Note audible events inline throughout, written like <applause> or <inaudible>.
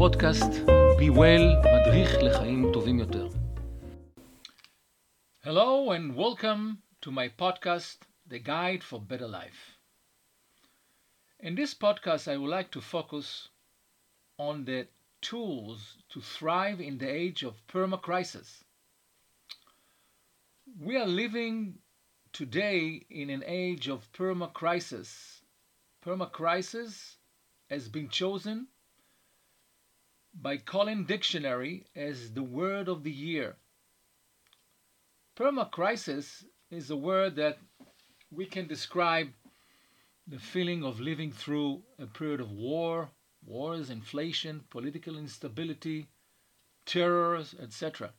הפודקאסט Be Well, מדריך לחיים טובים יותר. Hello and welcome to my podcast, The Guide for Better Life. In this podcast, I would like to focus on the tools to thrive in the age of perma-crisis. We are living today in an age of perma-crisis. Perma-crisis has been chosen by Collins Dictionary as the word of the year. Perma-crisis is a word that we can describe the feeling of living through a period of war, wars, inflation, political instability, terrors, etc.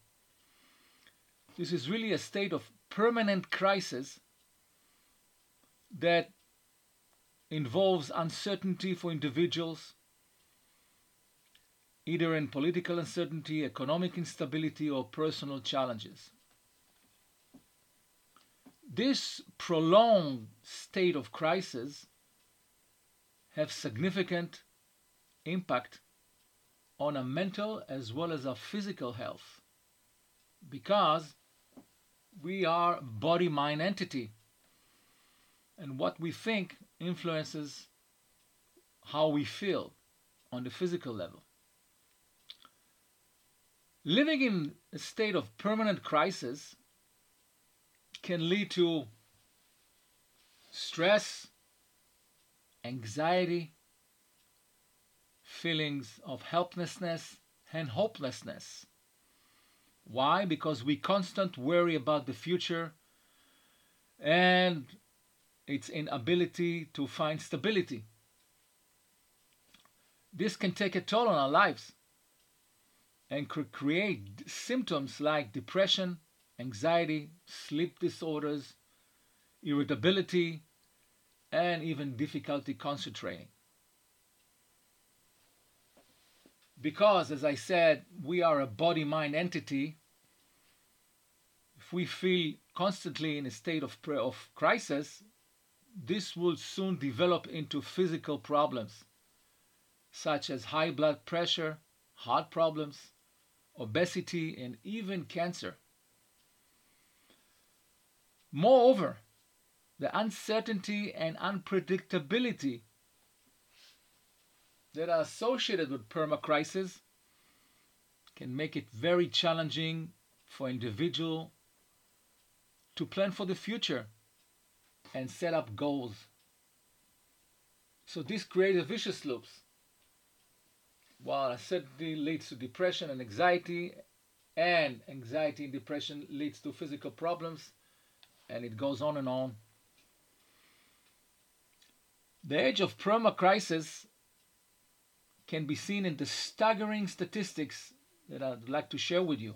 This is really a state of permanent crisis that involves uncertainty for individuals, either in political uncertainty, economic instability, or personal challenges. This prolonged state of crisis have significant impact on our mental as well as our physical health because we are body mind entity and what we think influences how we feel on the physical level living in a state of permanent crisis can lead to stress anxiety feelings of helplessness and hopelessness. Why? Because we constant worry about the future and its inability to find stability. This can take a toll on our lives and could create symptoms like depression, anxiety, sleep disorders, irritability, and even difficulty concentrating. because, as I said, we are a body mind entity, if we feel constantly in a state of, of crisis, this will soon develop into physical problems such as high blood pressure, heart problems, obesity, and even cancer. Moreover, the uncertainty and unpredictability that are associated with permacrisis can make it very challenging for individual to plan for the future and set up goals. So this creates a vicious loop. While uncertainty leads to depression and anxiety, and anxiety and depression leads to physical problems, and it goes on and on. The age of perma crisis can be seen in the staggering statistics that I'd like to share with you.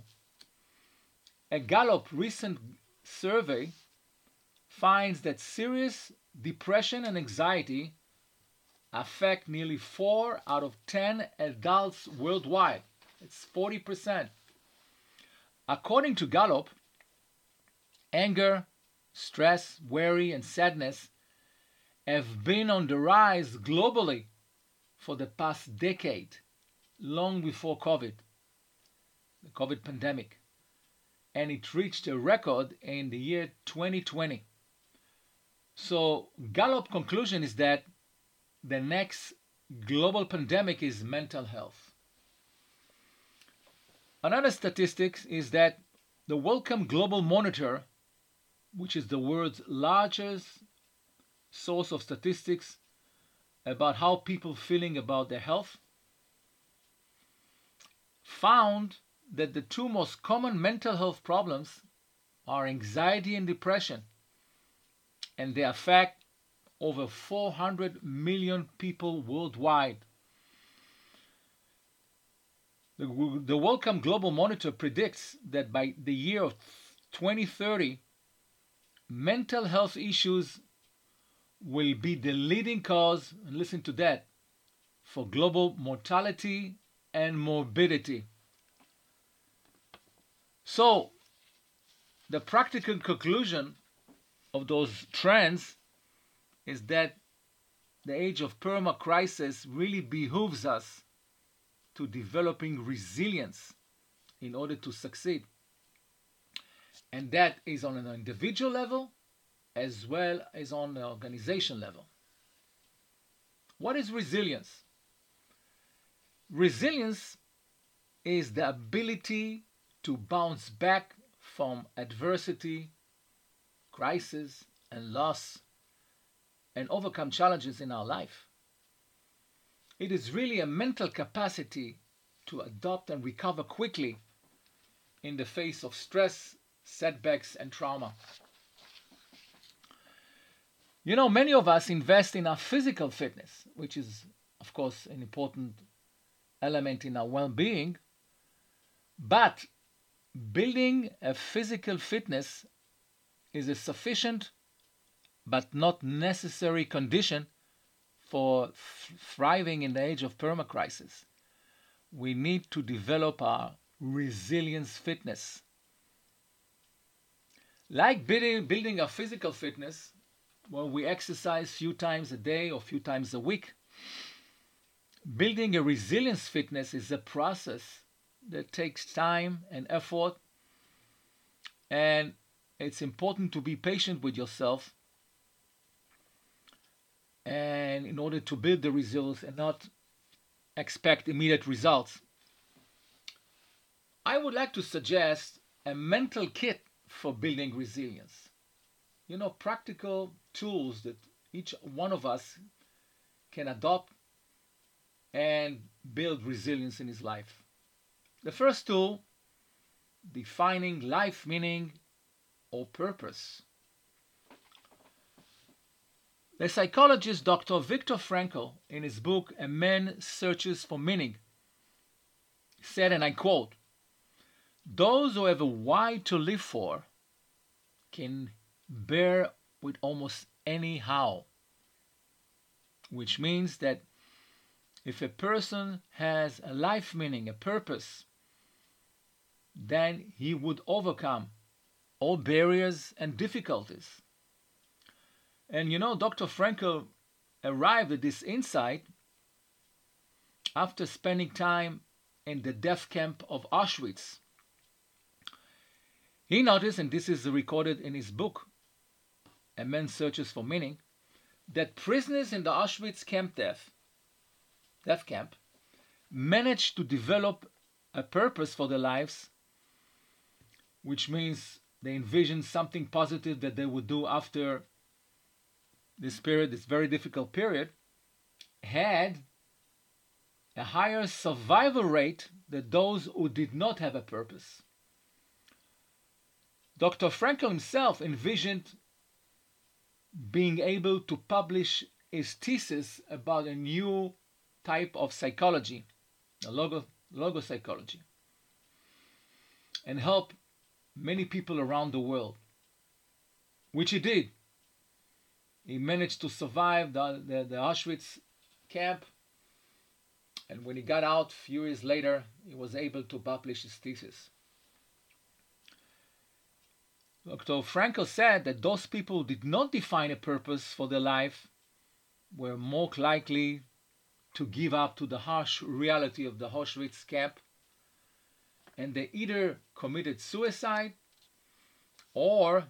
A Gallup recent survey finds that serious depression and anxiety affect nearly 4 out of 10 adults worldwide. It's 40%. According to Gallup, anger, stress, worry, and sadness have been on the rise globally for the past decade, long before COVID, the COVID pandemic. And it reached a record in the year 2020. So, Gallup conclusion is that the next global pandemic is mental health. Another statistic is that the Wellcome Global Monitor, which is the world's largest source of statistics about how people feeling about their health found that the two most common mental health problems are anxiety and depression and they affect over 400 million people worldwide the, the Wellcome Global Monitor predicts that by the year of 2030, mental health issues will be the leading cause, and listen to that, for global mortality and morbidity. So, the practical conclusion of those trends is that the age of perma crisis really behooves us to developing resilience in order to succeed. And that is on an individual level as well as on the organization level. What is resilience? Resilience is the ability to bounce back from adversity, crisis, and loss and overcome challenges in our life. It is really a mental capacity to adopt and recover quickly in the face of stress, setbacks, and trauma. You know, many of us invest in our physical fitness, which is, of course, an important element in our well being. But building a physical fitness is a sufficient but not necessary condition for thriving in the age of permacrisis. We need to develop our resilience fitness. Like building, building our physical fitness, where we exercise few times a day or few times a week, building a resilience fitness is a process that takes time and effort, and it's important to be patient with yourself and in order to build the results and not expect immediate results. I would like to suggest a mental kit for building resilience. You know, practical tools that each one of us can adopt and build resilience in his life. The first tool, defining life meaning or purpose. The psychologist Dr. Viktor Frankl, in his book A Man Searches for Meaning, said, and I quote, Those who have a why to live for can bear with almost any how, which means that if a person has a life meaning, a purpose, then he would overcome all barriers and difficulties. And you know, Dr. Frankl arrived at this insight after spending time in the death camp of Auschwitz. He noticed, and this is recorded in his book, A Man Searches for Meaning, that prisoners in the Auschwitz camp death, death camp managed to develop a purpose for their lives, which means they envisioned something positive that they would do after this period, this very difficult period, had a higher survival rate than those who did not have a purpose. Dr. Frankl himself envisioned being able to publish his thesis about a new type of psychology, a logo, logo psychology, and help many people around the world, which he did. He managed to survive the, the, the Auschwitz camp. And when he got out, a few years later, he was able to publish his thesis. Dr. Frankl said that those people did not define a purpose for their life were more likely to give up to the harsh reality of the Auschwitz camp, and they either committed suicide or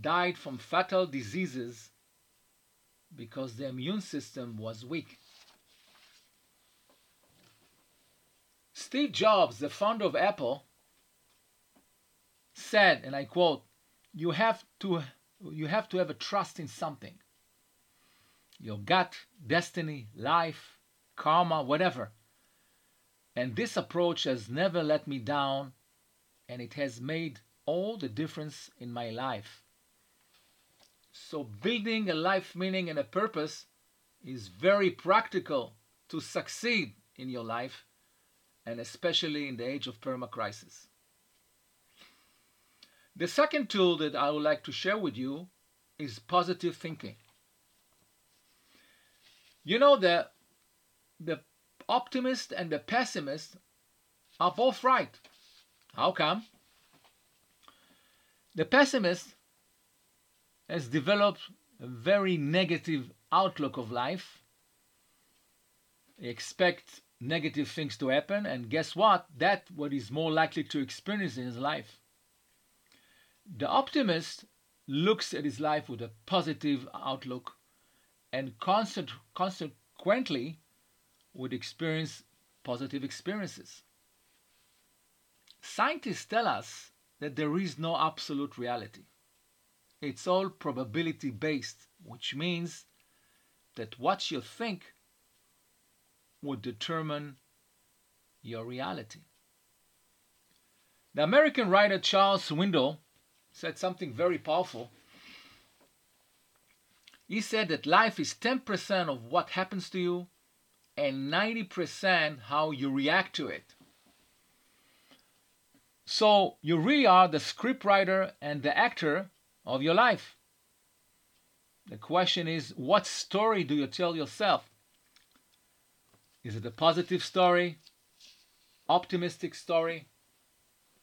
died from fatal diseases because the immune system was weak. Steve Jobs, the founder of Apple, said, and I quote, you have to you have to have a trust in something. Your gut, destiny, life, karma, whatever. And this approach has never let me down and it has made all the difference in my life. So, building a life meaning and a purpose is very practical to succeed in your life, and especially in the age of permacrisis. The second tool that I would like to share with you is positive thinking. You know that the optimist and the pessimist are both right. How come? The pessimist has developed a very negative outlook of life. They expect negative things to happen, and guess what? That what is more likely to experience in his life. The optimist looks at his life with a positive outlook and constant, consequently would experience positive experiences. Scientists tell us that there is no absolute reality. It's all probability based, which means that what you think would determine your reality. The American writer Charles Swindoll said something very powerful. He said that life is 10% of what happens to you and 90% how you react to it. So you really are the scriptwriter and the actor of your life. The question is, what story do you tell yourself? Is it a positive story, optimistic story,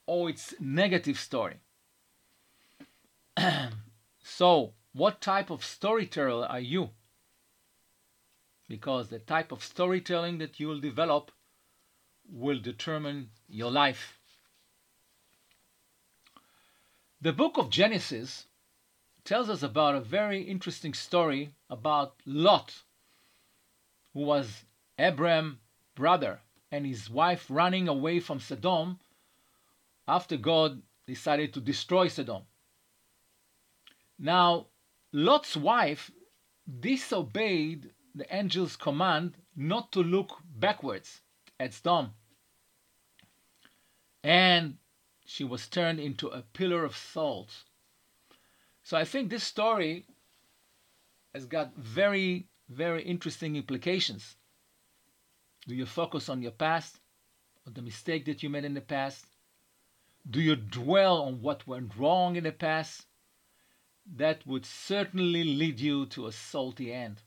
or it's negative story? <clears throat> so, what type of storyteller are you? Because the type of storytelling that you will develop will determine your life. The book of Genesis tells us about a very interesting story about Lot, who was Abraham's brother, and his wife running away from Sodom after God decided to destroy Sodom. Now, Lot's wife disobeyed the angel's command not to look backwards at Sodom. And she was turned into a pillar of salt. So I think this story has got very, very interesting implications. Do you focus on your past, or the mistake that you made in the past? Do you dwell on what went wrong in the past? That would certainly lead you to a salty end.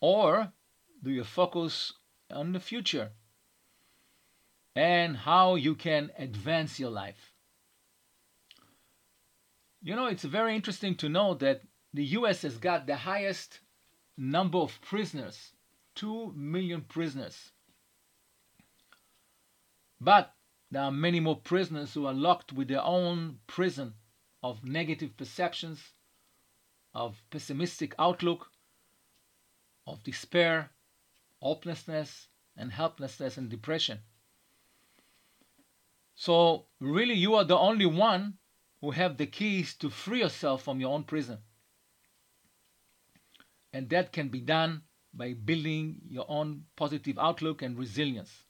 Or do you focus on the future and how you can advance your life? You know, it's very interesting to know that the US has got the highest number of prisoners 2 million prisoners. But there are many more prisoners who are locked with their own prison of negative perceptions, of pessimistic outlook, of despair, hopelessness, and helplessness and depression. So, really, you are the only one who have the keys to free yourself from your own prison. And that can be done by building your own positive outlook and resilience.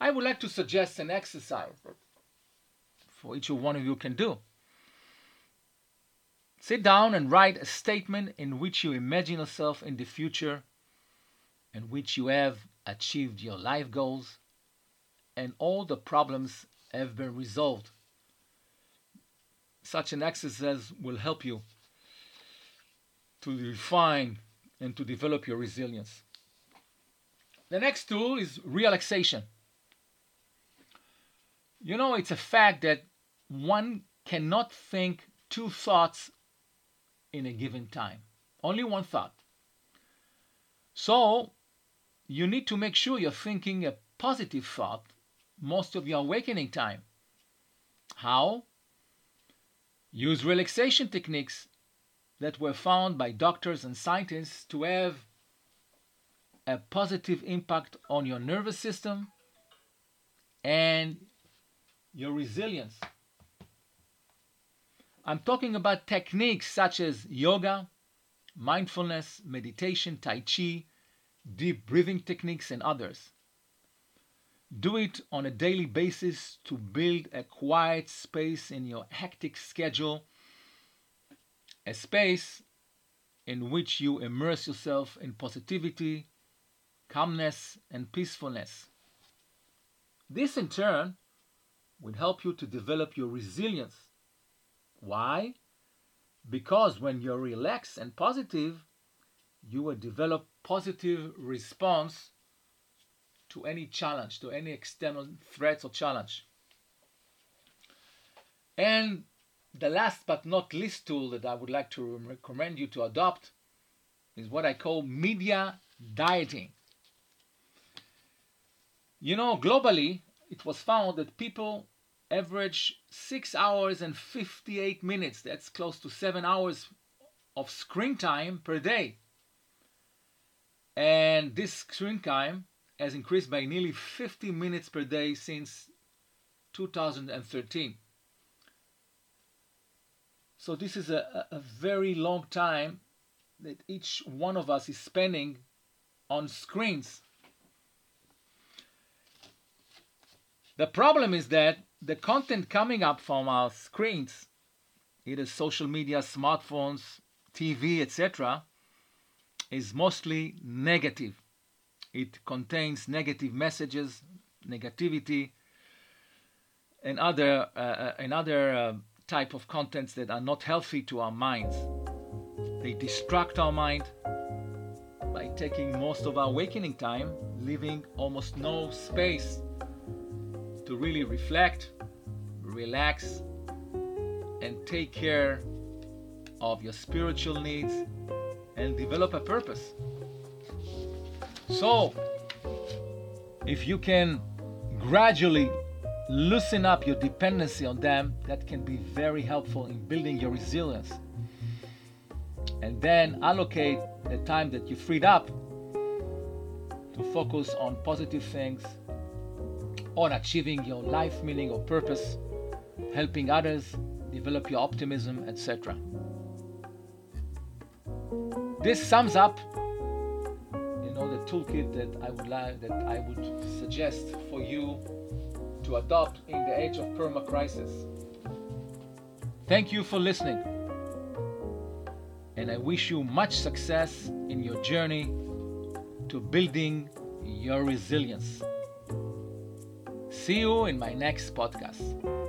I would like to suggest an exercise that for each one of you can do. Sit down and write a statement in which you imagine yourself in the future, in which you have achieved your life goals, and all the problems have been resolved. Such an exercise will help you to refine and to develop your resilience. The next tool is relaxation. You know, it's a fact that one cannot think two thoughts in a given time, only one thought. So, you need to make sure you're thinking a positive thought most of your awakening time. How? Use relaxation techniques that were found by doctors and scientists to have a positive impact on your nervous system and your resilience. I'm talking about techniques such as yoga, mindfulness, meditation, Tai Chi, deep breathing techniques, and others. Do it on a daily basis to build a quiet space in your hectic schedule a space in which you immerse yourself in positivity, calmness, and peacefulness. This in turn will help you to develop your resilience. Why? Because when you're relaxed and positive, you will develop positive response to any challenge, to any external threats or challenge. And the last but not least tool that I would like to recommend you to adopt is what I call media dieting. You know, globally, it was found that people average 6 hours and 58 minutes. That's close to 7 hours of screen time per day. And this screen time has increased by nearly 50 minutes per day since 2013. So this is a, a very long time that each one of us is spending on screens. The problem is that the content coming up from our screens, either social media, smartphones, TV, etc., is mostly negative. It contains negative messages, negativity, and other uh, and other uh, type of contents that are not healthy to our minds. They distract our mind by taking most of our awakening time, leaving almost no space to really reflect, relax, and take care of your spiritual needs and develop a purpose. So, if you can gradually loosen up your dependency on them, that can be very helpful in building your resilience. And then allocate the time that you freed up to focus on positive things, on achieving your life meaning or purpose, helping others, develop your optimism, etc. This sums up toolkit that I would like that I would suggest for you to adopt in the age of perma crisis. Thank you for listening. And I wish you much success in your journey to building your resilience. See you in my next podcast.